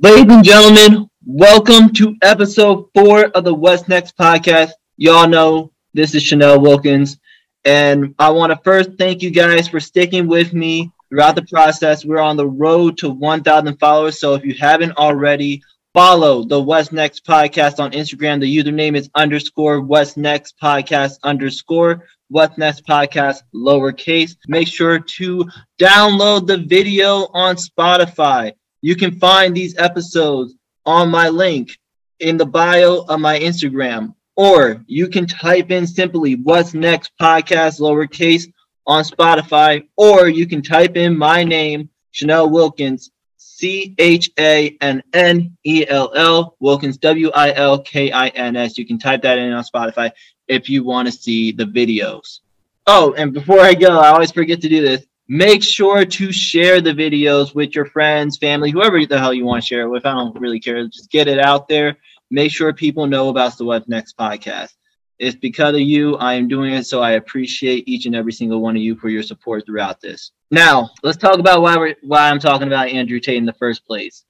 Ladies and gentlemen, welcome to episode four of the What's Next podcast. Y'all know this is Channell Wilkins, and I want to first thank you guys for sticking with me throughout the process. We're on the road to 1,000 followers, so if you haven't already, follow the What's Next podcast on Instagram. The username is underscore West Next podcast underscore What's Next podcast lowercase. Make sure to download the video on Spotify. You can find these episodes on my link in the bio of my Instagram, or you can type in simply What's Next podcast lowercase on Spotify, or you can type in my name, Channell Wilkins, C H A N N E L L, Wilkins, W I L K I N S. You can type that in on Spotify if you want to see the videos. Oh, and before I go, I always forget to do this. Make sure to share the videos with your friends, family, whoever the hell you want to share it with. I don't really care. Just get it out there. Make sure people know about the What's Next podcast. It's because of you I am doing it, so I appreciate each and every single one of you for your support throughout this. Now, let's talk about why we're why I'm talking about Andrew Tate in the first place.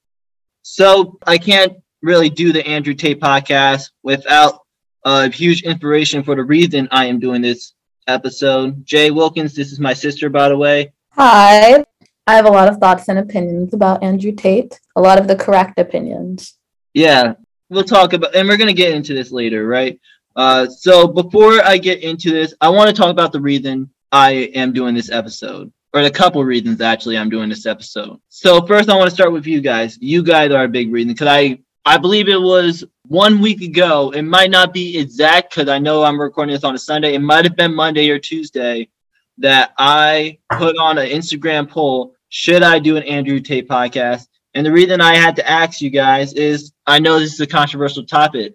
So I can't really do the Andrew Tate podcast without a huge inspiration for the reason I am doing this episode. Jai Wilkins, this is my sister, by the way. Hi. I have a lot of thoughts and opinions about Andrew Tate, a lot of the correct opinions. Yeah, we'll talk about, and we're going to get into this later, right? Uh, so before I get into this, I want to talk about the reason I am doing this episode, or the couple reasons actually I'm doing this episode. So first, I want to start with you guys. You guys are a big reason because I I believe it was one week ago. It might not be exact because I know I'm recording this on a Sunday. It might have been Monday or Tuesday that I put on an Instagram poll should I do an Andrew Tate podcast? And the reason I had to ask you guys is I know this is a controversial topic.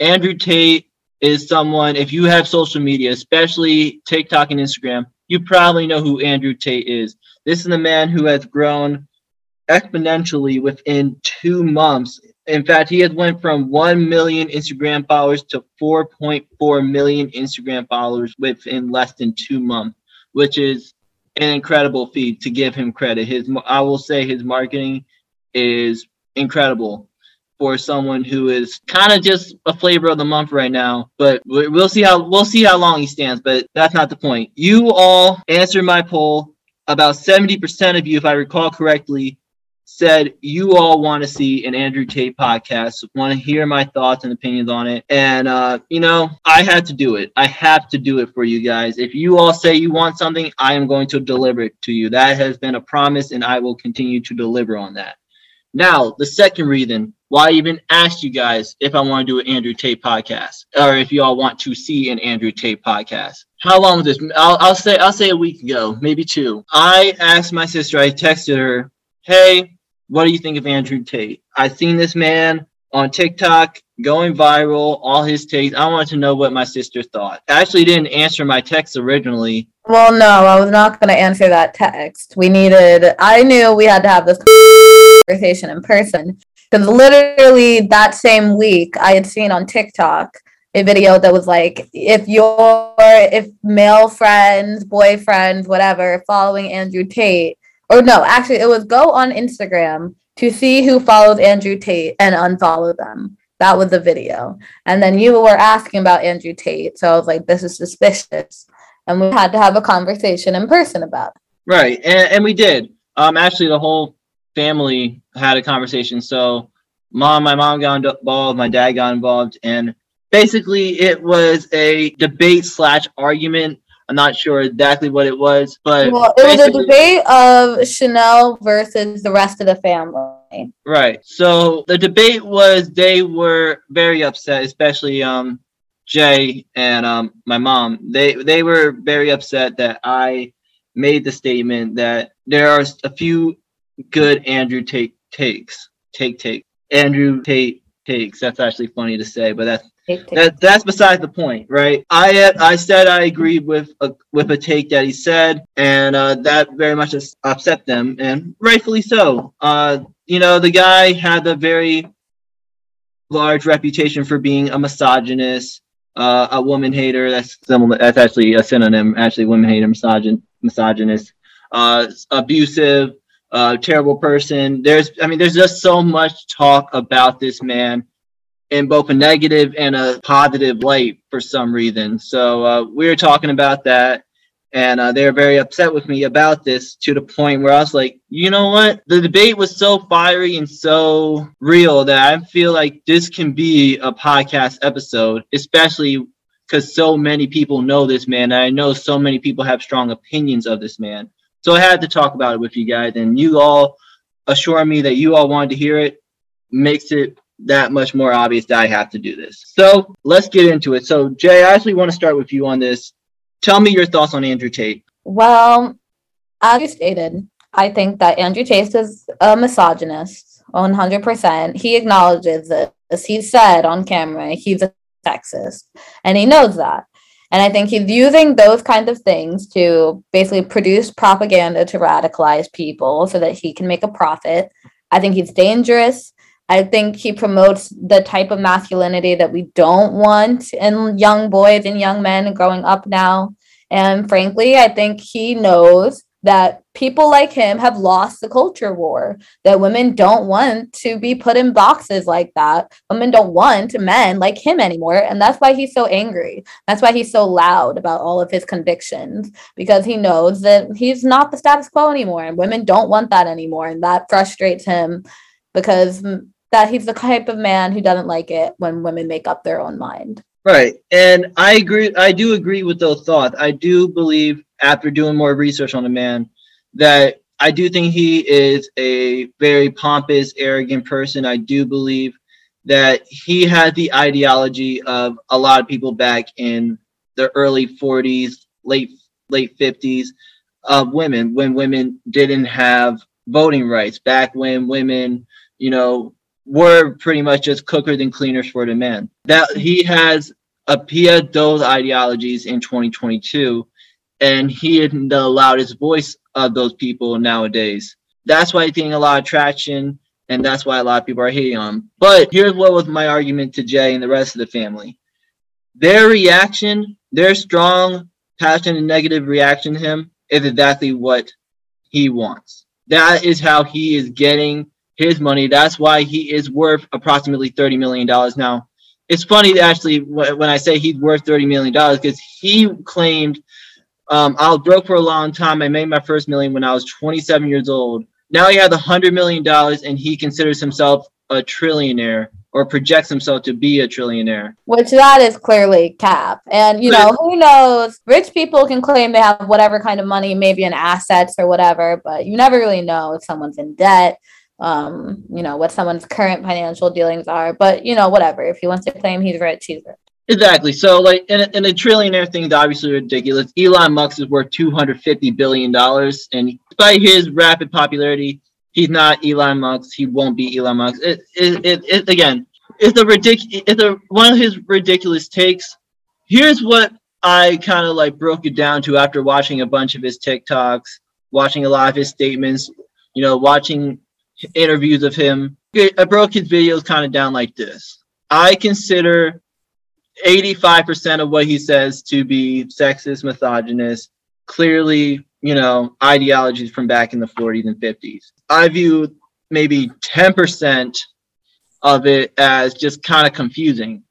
Andrew Tate is someone, if you have social media, especially TikTok and Instagram, you probably know who Andrew Tate is. This is the man who has grown exponentially within two months. In fact, he has went from 1 million Instagram followers to 4.4 million Instagram followers within less than two months, which is an incredible feat to give him credit. His, I will say his marketing is incredible for someone who is kind of just a flavor of the month right now. But we'll see how we'll see how long he stands. But that's not the point. You all answered my poll. About 70% of you, if I recall correctly, said you all want to see an Andrew Tate podcast, want to hear my thoughts and opinions on it. And, uh, you know, I had to do it. I have to do it for you guys. If you all say you want something, I am going to deliver it to you. That has been a promise, and I will continue to deliver on that. Now, the second reason why I even asked you guys if I want to do an Andrew Tate podcast or if you all want to see an Andrew Tate podcast. How long was this? I'll, I'll say I'll say a week ago, maybe two. I asked my sister. I texted her, "Hey, what do you think of Andrew Tate? I've seen this man on TikTok going viral, all his takes. I wanted to know what my sister thought. I actually didn't answer my text originally. Well, no, I was not going to answer that text. We needed, I knew we had to have this conversation in person because literally that same week I had seen on TikTok a video that was like if your if male friends, boyfriends, whatever, following Andrew Tate, or no, actually it was go on Instagram to see who follows Andrew Tate and unfollow them. That was the video. And then you were asking about Andrew Tate. So I was like, this is suspicious. And we had to have a conversation in person about it. Right. And, and we did. Um, actually, the whole family had a conversation. So, mom, my mom got involved, my dad got involved, and basically it was a debate slash argument. I'm not sure exactly what it was, but well, it was a debate of Channell versus the rest of the family. Right. So the debate was they were very upset, especially um Jai and um my mom. They they were very upset that I made the statement that there are a few good Andrew Tate takes. Take take. Andrew Tate takes. That's actually funny to say, but that's that, that's beside the point, right? I I said I agreed with a with a take that he said, and uh, that very much upset them, and rightfully so. Uh, you know, the guy had a very large reputation for being a misogynist, uh, a woman hater. That's similar. That's actually a synonym. Actually, woman hater, misogyn, misogynist, uh, abusive, uh, terrible person. There's, I mean, there's just so much talk about this man in both a negative and a positive light for some reason. So uh, we were talking about that, and uh, they were very upset with me about this to the point where I was like, you know what? The debate was so fiery and so real that I feel like this can be a podcast episode, especially because so many people know this man. And I know so many people have strong opinions of this man. So I had to talk about it with you guys, and you all assure me that you all wanted to hear it. Makes it that much more obvious that I have to do this. So let's get into it. So Jai, I actually want to start with you on this. Tell me your thoughts on Andrew Tate. Well, as you stated, I think that Andrew Tate is a misogynist, 100%. He acknowledges it. As he said on camera, he's a sexist, and he knows that. And I think he's using those kind of things to basically produce propaganda to radicalize people so that he can make a profit. I think he's dangerous. I think he promotes the type of masculinity that we don't want in young boys and young men growing up now. And frankly, I think he knows that people like him have lost the culture war, that women don't want to be put in boxes like that. Women don't want men like him anymore. And that's why he's so angry. That's why he's so loud about all of his convictions, because he knows that he's not the status quo anymore. And women don't want that anymore. And that frustrates him because that he's the type of man who doesn't like it when women make up their own mind. Right. And I agree I do agree with those thoughts. I do believe after doing more research on the man that I do think he is a very pompous, arrogant person. I do believe that he had the ideology of a lot of people back in the early 40s, late late 50s of women when women didn't have voting rights back when women, you know, were pretty much just cookers and cleaners for the men. That he has appeared those ideologies in 2022 and he isn't the loudest voice of those people nowadays. That's why he's getting a lot of traction, and that's why a lot of people are hating on him. But here's what was my argument to Jai and the rest of the family. Their reaction, their strong, passionate, negative reaction to him is exactly what he wants. That is how he is getting his money. That's why he is worth approximately $30 million now. It's funny actually when I say he's worth $30 million because he claimed um, I was broke for a long time. I made my first million when I was 27 years old. Now he has a hundred million dollars, and he considers himself a trillionaire or projects himself to be a trillionaire. Which that is clearly cap. And you know, who knows? Rich people can claim they have whatever kind of money, maybe in assets or whatever, but you never really know if someone's in debt. Um, you know, what someone's current financial dealings are. But you know, whatever. If he wants to claim he's rich, he's rich. Exactly. So, like, in a, a trillionaire thing is obviously ridiculous. Elon Musk is worth two hundred fifty billion dollars, and despite his rapid popularity, he's not Elon Musk. He won't be Elon Musk. It, it, it, it again, it's a ridiculous. It's a one of his ridiculous takes. Here's what I kind of like broke it down to after watching a bunch of his TikToks, watching a lot of his statements, you know, watching interviews of him. I broke his videos kind of down like this. I consider 85% of what he says to be sexist, misogynist, clearly, you know, ideologies from back in the 40s and 50s. I view maybe 10% of it as just kind of confusing.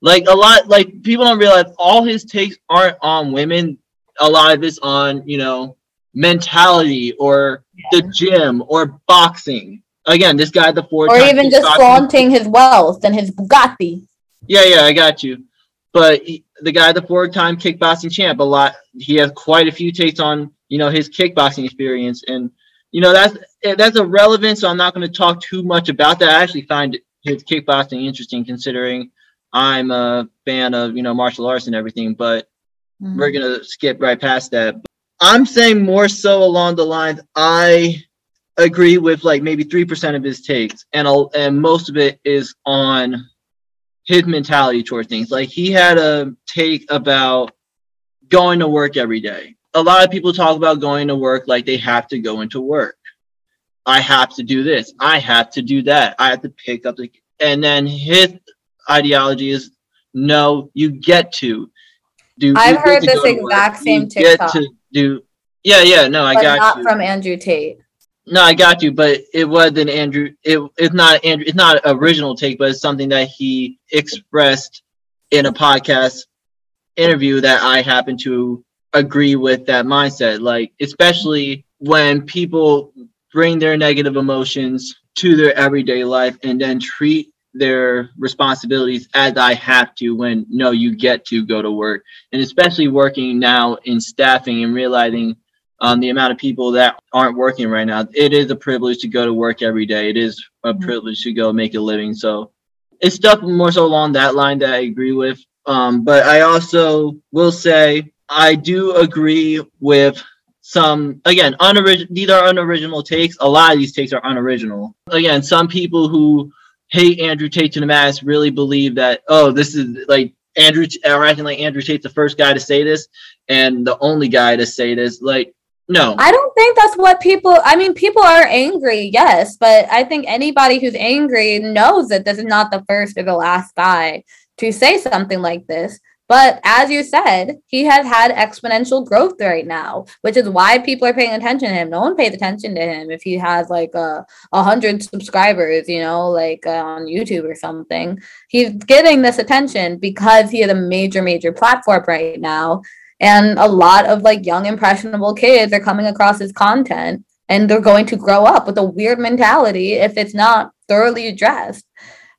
Like a lot, like people don't realize all his takes aren't on women. A lot of it's on, you know, mentality or the gym or boxing. Again, this guy, the four, or even just flaunting his wealth and his Bugatti. Yeah, yeah, I got you. But he, the guy, the four-time kickboxing champ, a lot. He has quite a few takes on you know his kickboxing experience, and you know that's that's irrelevant. So I'm not going to talk too much about that. I actually find his kickboxing interesting, considering I'm a fan of you know martial arts and everything. But mm-hmm. we're gonna skip right past that. I'm saying more so along the lines I agree with like maybe three percent of his takes, and and most of it is on his mentality towards things. Like he had a take about going to work every day. A lot of people talk about going to work like they have to go into work. I have to do this. I have to do that. I have to pick up the and then his ideology is no, you get to do. I've heard this exact same you TikTok. Get to do. Yeah, yeah. No, I got not you. from Andrew Tate. No, I got you, but it wasn't Andrew. It it's not Andrew. It's not original take, but it's something that he expressed in a podcast interview that I happen to agree with that mindset. Like, especially when people bring their negative emotions to their everyday life and then treat their responsibilities as I have to when no, you get to go to work. And especially working now in staffing and realizing um, the amount of people that aren't working right now. It is a privilege to go to work every day. It is a mm-hmm. privilege to go make a living. So it's stuff more so along that line that I agree with. Um, but I also will say I do agree with some again unoriginal these are unoriginal takes a lot of these takes are unoriginal again some people who hate andrew tate to the max really believe that oh this is like andrew or acting like andrew tate's the first guy to say this and the only guy to say this like no. I don't think that's what people i mean people are angry yes but i think anybody who's angry knows that this is not the first or the last guy to say something like this but as you said, he has had exponential growth right now, which is why people are paying attention to him. No one pays attention to him if he has like a, a hundred subscribers, you know, like uh, on YouTube or something. He's getting this attention because he has a major, major platform right now. And a lot of like young, impressionable kids are coming across his content and they're going to grow up with a weird mentality if it's not thoroughly addressed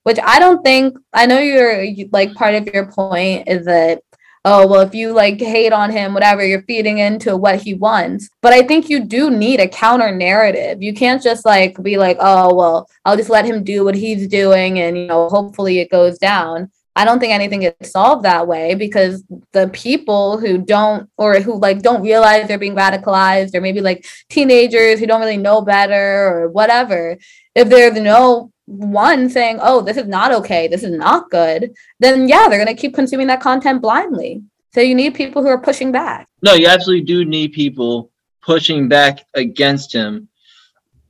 which I don't think I know you're like part of your point is that oh well if you like hate on him whatever you're feeding into what he wants. But i think you do need a counter narrative. You can't just like be like oh well i'll just let him do what he's doing and you know hopefully it goes down. I don't think anything gets solved that way because the people who don't or who like don't realize they're being radicalized or maybe like teenagers who don't really know better or whatever if there's no one saying, oh, this is not okay, this is not good, then yeah, they're going to keep consuming that content blindly. So you need people who are pushing back. No, you absolutely do need people pushing back against him.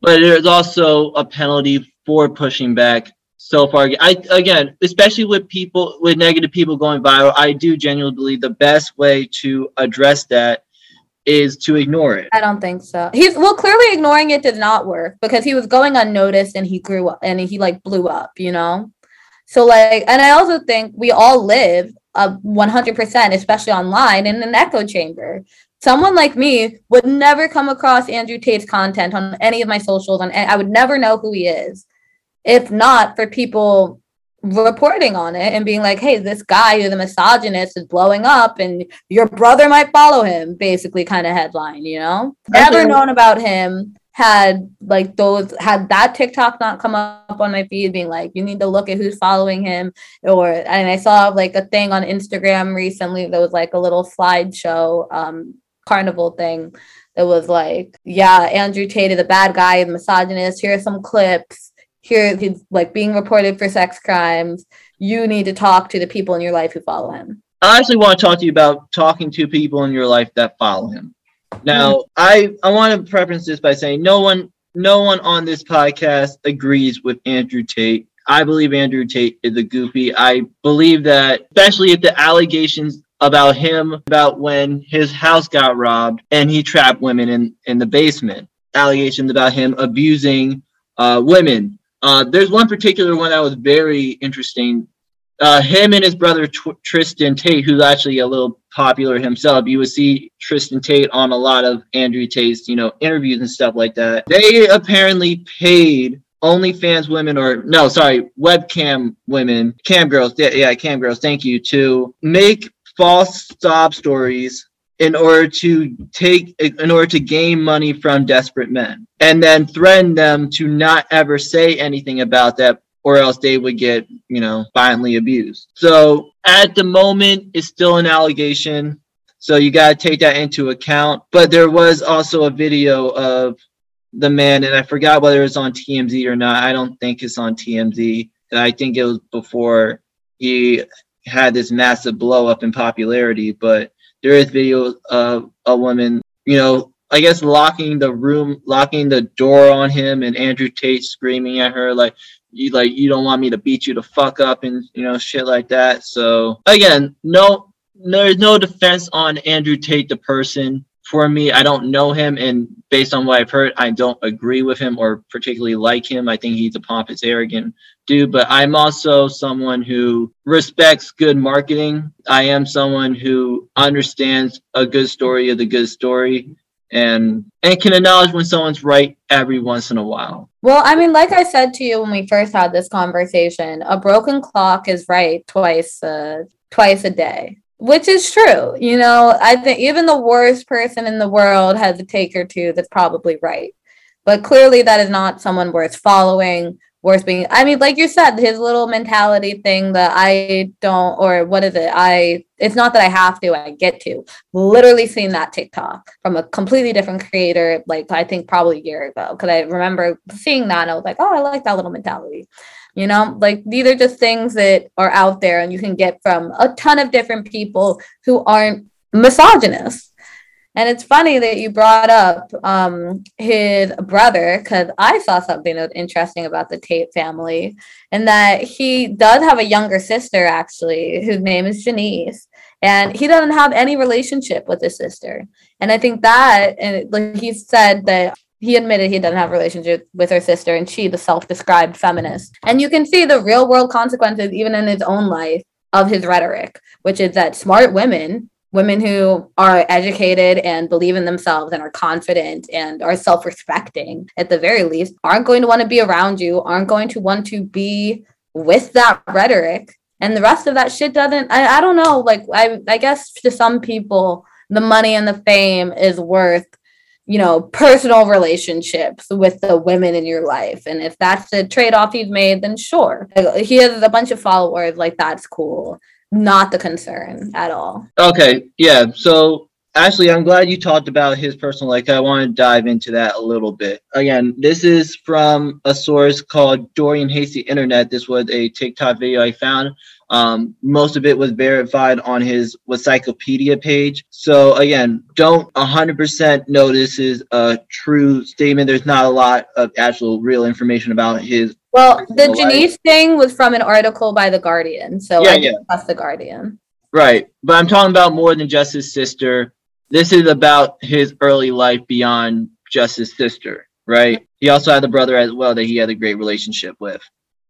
But there's also a penalty for pushing back so far. I again, especially with people with negative people going viral, I do genuinely believe the best way to address that is to ignore it. I don't think so. He's well, clearly ignoring it did not work because he was going unnoticed and he grew up and he like blew up, you know? So like and I also think we all live a 100% especially online in an echo chamber. Someone like me would never come across Andrew Tate's content on any of my socials and I would never know who he is if not for people reporting on it and being like, hey, this guy who's a misogynist is blowing up and your brother might follow him, basically kind of headline, you know? Never known about him had like those had that TikTok not come up on my feed being like you need to look at who's following him or and I saw like a thing on Instagram recently that was like a little slideshow um carnival thing that was like yeah Andrew Tate is a bad guy misogynist here are some clips here he's like being reported for sex crimes you need to talk to the people in your life who follow him. I actually want to talk to you about talking to people in your life that follow him. Now mm-hmm. i i want to preference this by saying no one no one on this podcast agrees with andrew tate. I believe andrew tate is a goofy. I believe that especially if the allegations about him about when his house got robbed and he trapped women in in the basement. Allegations about him abusing uh, women uh, there's one particular one that was very interesting. Uh, him and his brother Tr- Tristan Tate, who's actually a little popular himself. You would see Tristan Tate on a lot of Andrew Tate's, you know, interviews and stuff like that. They apparently paid OnlyFans women, or no, sorry, webcam women, cam girls, yeah, yeah, cam girls. Thank you to make false sob stories in order to take in order to gain money from desperate men and then threaten them to not ever say anything about that or else they would get you know violently abused. So at the moment it's still an allegation so you got to take that into account. But there was also a video of the man and i forgot whether it was on tmz or not. I don't think it's on tmz i think it was before he had this massive blow up in popularity but there is video of a woman, you know, I guess locking the room, locking the door on him, and Andrew Tate screaming at her like, "You like you don't want me to beat you to fuck up," and you know shit like that. So again, no, there's no defense on Andrew Tate the person. For me, I don't know him, and based on what I've heard, I don't agree with him or particularly like him. I think he's a pompous, arrogant dude. But I'm also someone who respects good marketing. I am someone who understands a good story of the good story, and and can acknowledge when someone's right every once in a while. Well, I mean, like I said to you when we first had this conversation, a broken clock is right twice, uh, twice a day which is true. You know, I think even the worst person in the world has a take or two that's probably right. But clearly, that is not someone worth following, worth being. I mean, like you said, his little mentality thing that I don't, or what is it? I, it's not that I have to, I get to. Literally seen that TikTok from a completely different creator, like I think probably a year ago. Cause I remember seeing that and I was like, oh, I like that little mentality. You know, like these are just things that are out there and you can get from a ton of different people who aren't misogynists. And it's funny that you brought up um, his brother because I saw something interesting about the Tate family, and that he does have a younger sister actually, whose name is Janice, and he doesn't have any relationship with his sister. And I think that, and like he said that he admitted he doesn't have a relationship with her sister and she the self-described feminist. And you can see the real world consequences even in his own life of his rhetoric which is that smart women women who are educated and believe in themselves and are confident and are self-respecting at the very least aren't going to want to be around you aren't going to want to be with that rhetoric. And the rest of that shit doesn't i, I don't know like I, I guess to some people the money and the fame is worth you know, personal relationships with the women in your life. And if that's the trade off he's made, then sure. He has a bunch of followers, like that's cool. Not the concern at all. Okay. Yeah. So Ashley, I'm glad you talked about his personal life. I want to dive into that a little bit. Again, this is from a source called Dorian Hasty Internet. This was a TikTok video I found um, most of it was verified on his Wikipedia page. So again, don't 100% know this is a true statement. There's not a lot of actual real information about his. Well, the Janice thing was from an article by The Guardian. So yeah, I yeah. trust The Guardian. Right. But I'm talking about more than just his sister. This is about his early life beyond just his sister, right? He also had a brother as well that he had a great relationship with.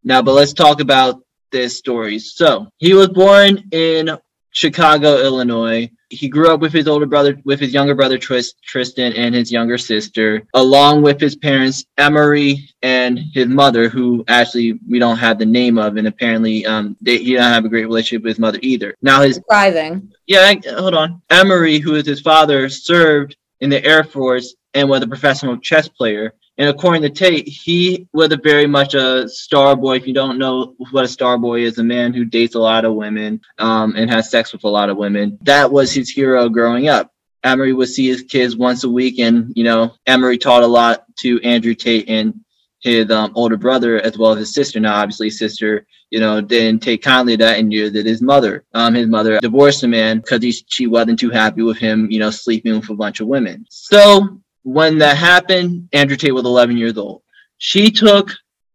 Now, but let's talk about this story. So he was born in Chicago, Illinois. He grew up with his older brother, with his younger brother Tristan, and his younger sister, along with his parents Emory and his mother, who actually we don't have the name of, and apparently um, they, he don't have a great relationship with his mother either. Now his surprising. Yeah, hold on. Emory, who is his father, served in the Air Force and was a professional chess player. And according to Tate, he was a very much a star boy. If you don't know what a star boy is, a man who dates a lot of women um, and has sex with a lot of women. That was his hero growing up. Emory would see his kids once a week, and you know, Emory taught a lot to Andrew Tate and his um, older brother as well as his sister. Now, obviously, his sister, you know, didn't take kindly to that and knew that his mother, um, his mother divorced the man because she wasn't too happy with him, you know, sleeping with a bunch of women. So when that happened, Andrew Tate was 11 years old. She took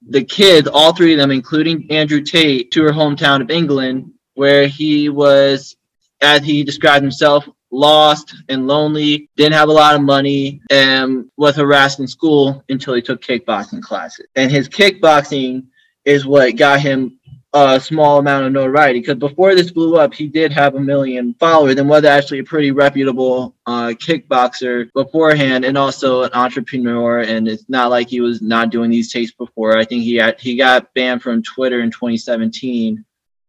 the kids, all three of them, including Andrew Tate, to her hometown of England, where he was, as he described himself, lost and lonely, didn't have a lot of money, and was harassed in school until he took kickboxing classes. And his kickboxing is what got him a small amount of notoriety because before this blew up, he did have a million followers and was actually a pretty reputable uh, kickboxer beforehand, and also an entrepreneur. And it's not like he was not doing these tapes before. I think he had, he got banned from Twitter in 2017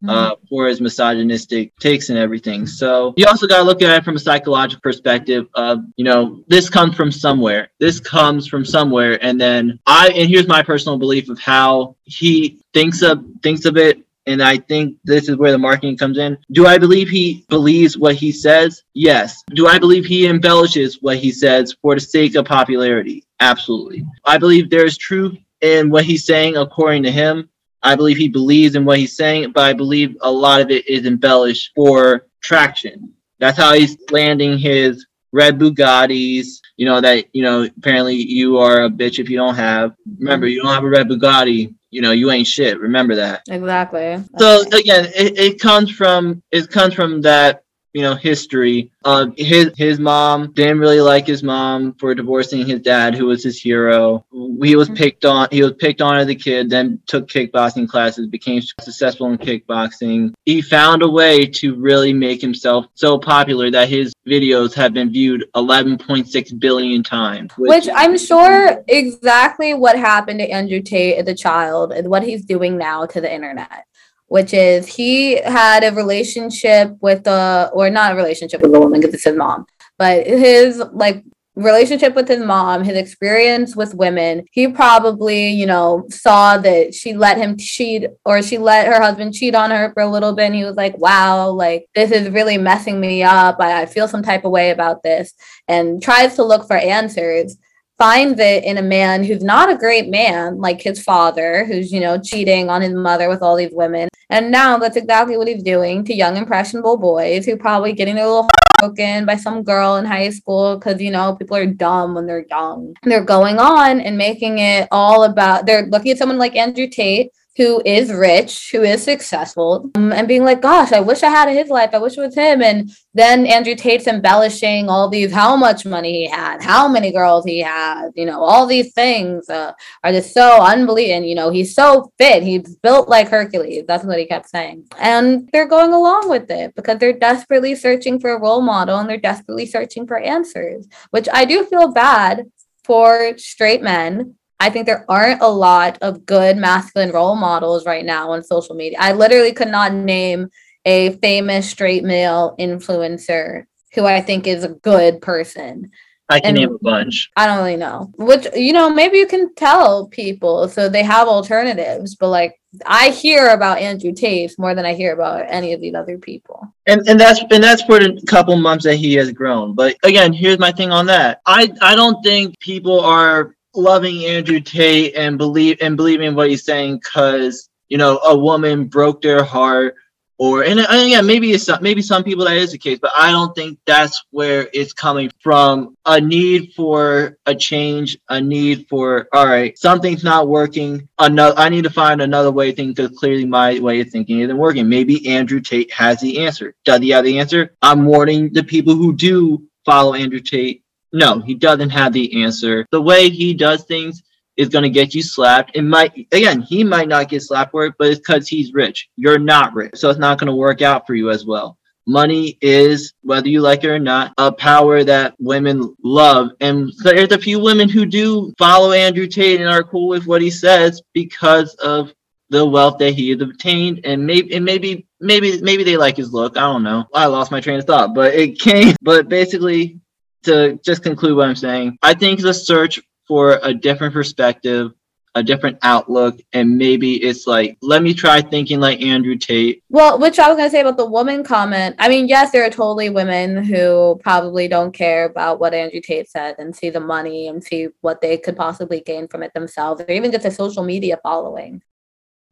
uh, mm-hmm. for his misogynistic takes and everything. So you also got to look at it from a psychological perspective of, you know, this comes from somewhere. This comes from somewhere. And then I, and here's my personal belief of how he thinks of, thinks of it. And I think this is where the marketing comes in. Do I believe he believes what he says? Yes. Do I believe he embellishes what he says for the sake of popularity? Absolutely. I believe there's truth in what he's saying according to him I believe he believes in what he's saying, but I believe a lot of it is embellished for traction. That's how he's landing his red Bugattis. You know that you know apparently you are a bitch if you don't have. Remember, you don't have a red Bugatti. You know you ain't shit. Remember that. Exactly. So again, it, it comes from it comes from that you know history. Of his his mom didn't really like his mom for divorcing his dad who was his hero. He was mm-hmm. picked on he was picked on as a kid then took kickboxing classes became successful in kickboxing. He found a way to really make himself so popular that his videos have been viewed 11.6 billion times which, which i'm sure exactly what happened to andrew tate as a child and what he's doing now to the internet which is he had a relationship with a or not a relationship with a woman because it's his mom, but his like relationship with his mom, his experience with women, he probably, you know, saw that she let him cheat or she let her husband cheat on her for a little bit. And he was like, wow, like this is really messing me up. I, I feel some type of way about this and tries to look for answers finds it in a man who's not a great man, like his father, who's, you know, cheating on his mother with all these women. And now that's exactly what he's doing to young, impressionable boys who probably getting their little broken by some girl in high school because, you know, people are dumb when they're young. They're going on and making it all about, they're looking at someone like Andrew Tate who is rich, who is successful, um, and being like, gosh, I wish I had his life. I wish it was him. And then Andrew Tate's embellishing all these, how much money he had, how many girls he had, you know, all these things uh, are just so unbelievable. You know, he's so fit. He's built like Hercules. That's what he kept saying. And they're going along with it because they're desperately searching for a role model and they're desperately searching for answers, which I do feel bad for straight men I think there aren't a lot of good masculine role models right now on social media. I literally could not name a famous straight male influencer who I think is a good person. I can and name a bunch. I don't really know. Which you know, maybe you can tell people so they have alternatives. But like I hear about Andrew Tate more than I hear about any of these other people. And and that's and that's for the couple months that he has grown. But again, here's my thing on that. I I don't think people are loving Andrew Tate and believe and believing what he's saying because you know a woman broke their heart or and, and yeah maybe it's maybe some people that is the case but i don't think that's where it's coming from. A need for a change a need for all right something's not working another i need to find another way of thinking because clearly my way of thinking isn't working. Maybe andrew tate has the answer. Does he have the answer? I'm warning the people who do follow andrew tate no, he doesn't have the answer. The way he does things is going to get you slapped. It might, again, he might not get slapped for it, but it's because he's rich. You're not rich. So it's not going to work out for you as well. Money is, whether you like it or not, a power that women love. And so there's a few women who do follow Andrew Tate and are cool with what he says because of the wealth that he has obtained and maybe and maybe maybe maybe they like his look i don't know i lost my train of thought but it came but basically to just conclude what I'm saying, I think the search for a different perspective, a different outlook, and maybe it's like, let me try thinking like Andrew Tate. Well, which I was gonna say about the woman comment. I mean, yes, there are totally women who probably don't care about what Andrew Tate said and see the money and see what they could possibly gain from it themselves, or even just a social media following.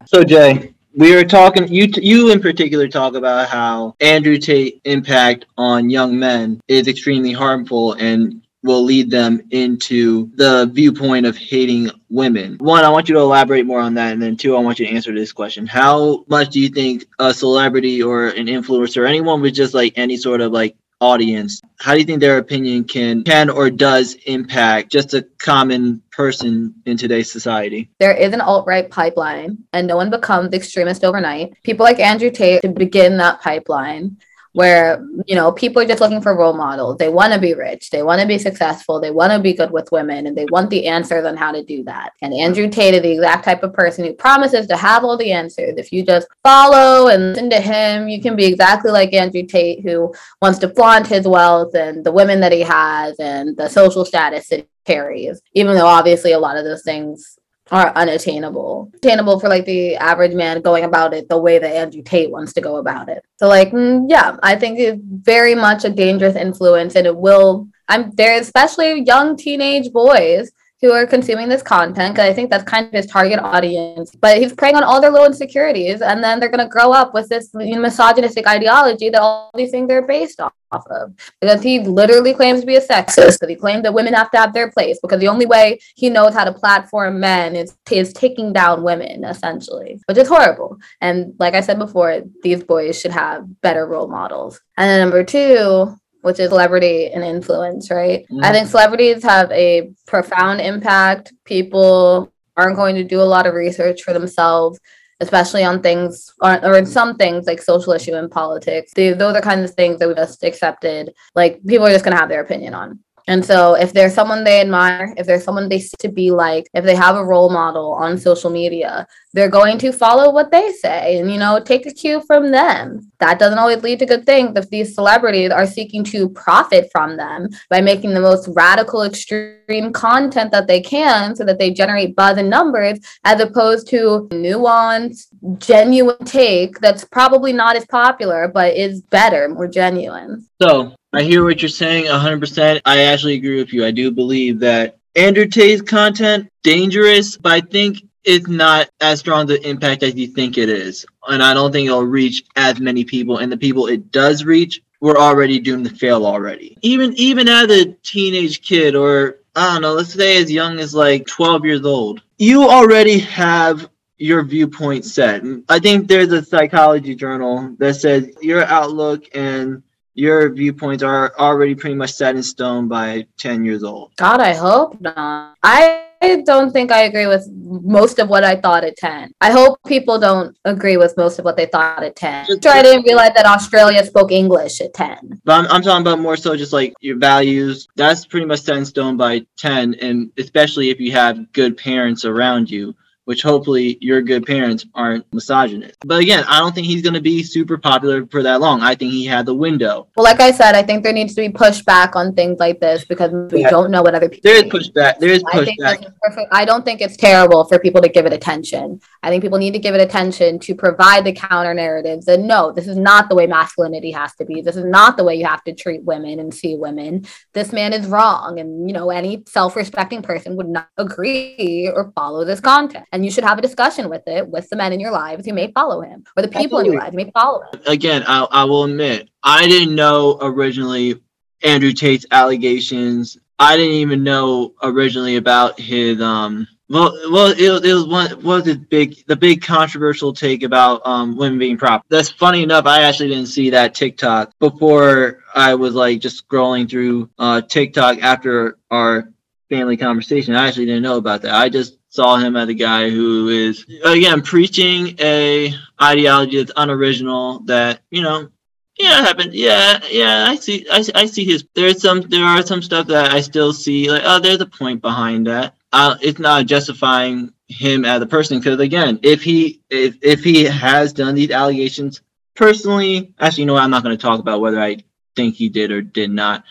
So Jai, we were talking you you in particular talk about how Andrew Tate impact on young men is extremely harmful and will lead them into the viewpoint of hating women. One, I want you to elaborate more on that, and then two, I want you to answer this question: How much do you think a celebrity or an influencer, anyone with just like any sort of like audience how do you think their opinion can can or does impact just a common person in today's society? There is an alt-right pipeline and no one becomes the extremist overnight. People like andrew tate to begin that pipeline where you know people are just looking for role models. They want to be rich. They want to be successful. They want to be good with women and they want the answers on how to do that. And andrew tate is the exact type of person who promises to have all the answers. If you just follow and listen to him you can be exactly like andrew tate who wants to flaunt his wealth and the women that he has and the social status that he carries even though obviously a lot of those things are unattainable. Attainable for like the average man going about it the way that Andrew Tate wants to go about it. So like mm, yeah, I think it's very much a dangerous influence and it will I'm there especially young teenage boys who are consuming this content because I think that's kind of his target audience. But he's preying on all their little insecurities, and then they're going to grow up with this misogynistic ideology that all these things are based off of. Because he literally claims to be a sexist, because he claims that women have to have their place, because the only way he knows how to platform men is, is taking down women, essentially, which is horrible. And like I said before, these boys should have better role models. And then number two, which is celebrity and influence, right? Mm-hmm. I think celebrities have a profound impact. People aren't going to do a lot of research for themselves, especially on things or, or in some things like social issue and politics. They, those are kinds of things that we just accepted. Like people are just going to have their opinion on. And so, if there's someone they admire, if there's someone they to be like, if they have a role model on social media, they're going to follow what they say and, you know, take a cue from them. That doesn't always lead to good things if these celebrities are seeking to profit from them by making the most radical, extreme content that they can so that they generate buzz and numbers, as opposed to nuanced, genuine take that's probably not as popular, but is better, more genuine. So, I hear what you're saying 100%. I actually agree with you. I do believe that Andrew content dangerous, but I think it's not as strong the impact as you think it is. And I don't think it'll reach as many people. And the people it does reach, we're already doomed to fail already. Even even as a teenage kid or I don't know, let's say as young as like 12 years old, you already have your viewpoint set. I think there's a psychology journal that says your outlook and your viewpoints are already pretty much set in stone by 10 years old. God, I hope not. I don't think I agree with most of what I thought at 10. I hope people don't agree with most of what they thought at 10. Just, I didn't realize that Australia spoke English at 10. But I'm, I'm talking about more so just like your values. That's pretty much set in stone by 10. And especially if you have good parents around you which hopefully your good parents aren't misogynist. But again, I don't think he's going to be super popular for that long. I think he had the window. Well, like I said, I think there needs to be pushback on things like this because we yeah. don't know what other people. There is pushback. There is pushback. I, I don't think it's terrible for people to give it attention. I think people need to give it attention to provide the counter narratives. And no, this is not the way masculinity has to be. This is not the way you have to treat women and see women. This man is wrong, and you know any self-respecting person would not agree or follow this content and you should have a discussion with it with the men in your lives who may follow him or the people Absolutely. in your lives who may follow him. Again, I, I will admit, I didn't know originally Andrew Tate's allegations. I didn't even know originally about his um well, well, it, it was one. Was the big, the big controversial take about um, women being prop? That's funny enough. I actually didn't see that TikTok before. I was like just scrolling through uh, TikTok after our family conversation. I actually didn't know about that. I just saw him as a guy who is again preaching a ideology that's unoriginal that you know yeah it happened. Yeah yeah i see I, I see his there's some there are some stuff that i still see like oh there's a point behind that. Uh, it's not justifying him as a person because again if he if, if he has done these allegations personally actually you know what, i'm not going to talk about whether i think he did or did not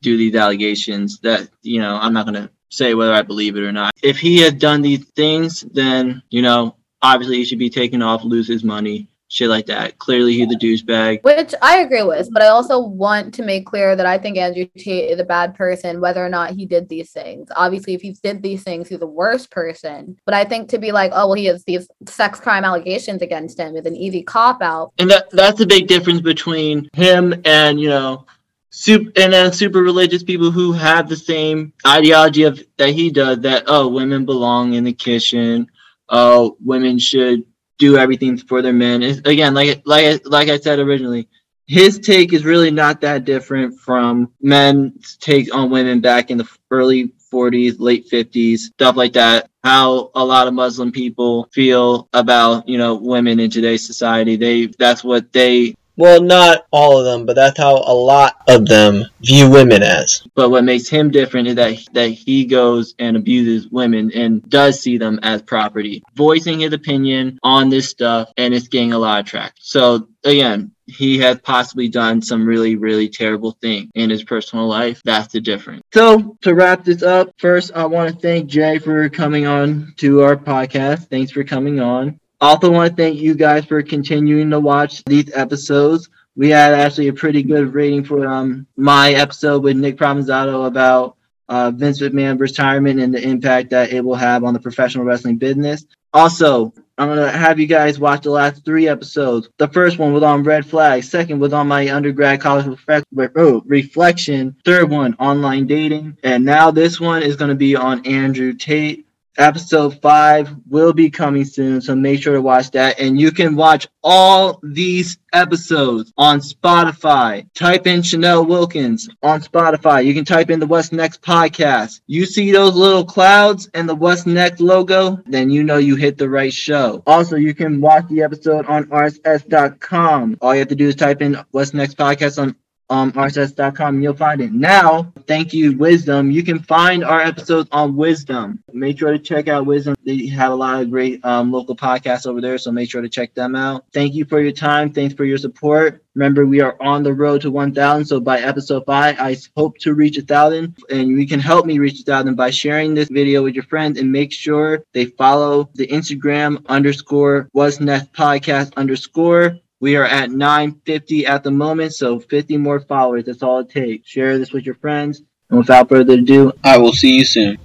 do these allegations that you know i'm not going to say whether I believe it or not. If he had done these things, then, you know, obviously he should be taken off, lose his money, shit like that. Clearly he's a douchebag. Which I agree with, but I also want to make clear that I think Andrew Tate is a bad person, whether or not he did these things. Obviously, if he did these things, he's the worst person. But I think to be like, oh well, he has these sex crime allegations against him is an easy cop out. And that that's a big difference between him and, you know, super and then super religious people who have the same ideology of that he does that oh women belong in the kitchen. Oh women should do everything for their men. It's, again like like like i said originally his take is really not that different from men's take on women back in the early 40s late 50s stuff like that. How a lot of muslim people feel about you know women in today's society. They that's what they well, not all of them, but that's how a lot of them view women as. But what makes him different is that that he goes and abuses women and does see them as property, voicing his opinion on this stuff, and it's getting a lot of traction. So again, he has possibly done some really, really terrible thing in his personal life. That's the difference. So to wrap this up, first I want to thank Jai for coming on to our podcast. Thanks for coming on. Also, want to thank you guys for continuing to watch these episodes. We had actually a pretty good rating for um my episode with Nick Provenzano about uh, Vince McMahon retirement and the impact that it will have on the professional wrestling business. Also, I'm gonna have you guys watch the last three episodes. The first one was on red flag. Second was on my undergrad college oh, reflection. Third one, online dating. And now this one is gonna be on Andrew Tate. Episode five will be coming soon, so make sure to watch that. And you can watch all these episodes on Spotify. Type in Channell Wilkins on Spotify. You can type in the What's Next podcast. You see those little clouds and the What's Next logo, then you know you hit the right show. Also, you can watch the episode on rss.com. All you have to do is type in What's Next podcast on um, rss.com you'll find it. Now, thank you, Wisdom. You can find our episodes on Wisdom. Make sure to check out Wisdom. They have a lot of great um, local podcasts over there, so make sure to check them out. Thank you for your time. Thanks for your support. Remember, we are on the road to 1,000. So by episode five, I hope to reach a thousand, and you can help me reach a thousand by sharing this video with your friends and make sure they follow the Instagram underscore What's Next podcast underscore. We are at 950 at the moment, so 50 more followers. That's all it takes. Share this with your friends. And without further ado, I will see you soon.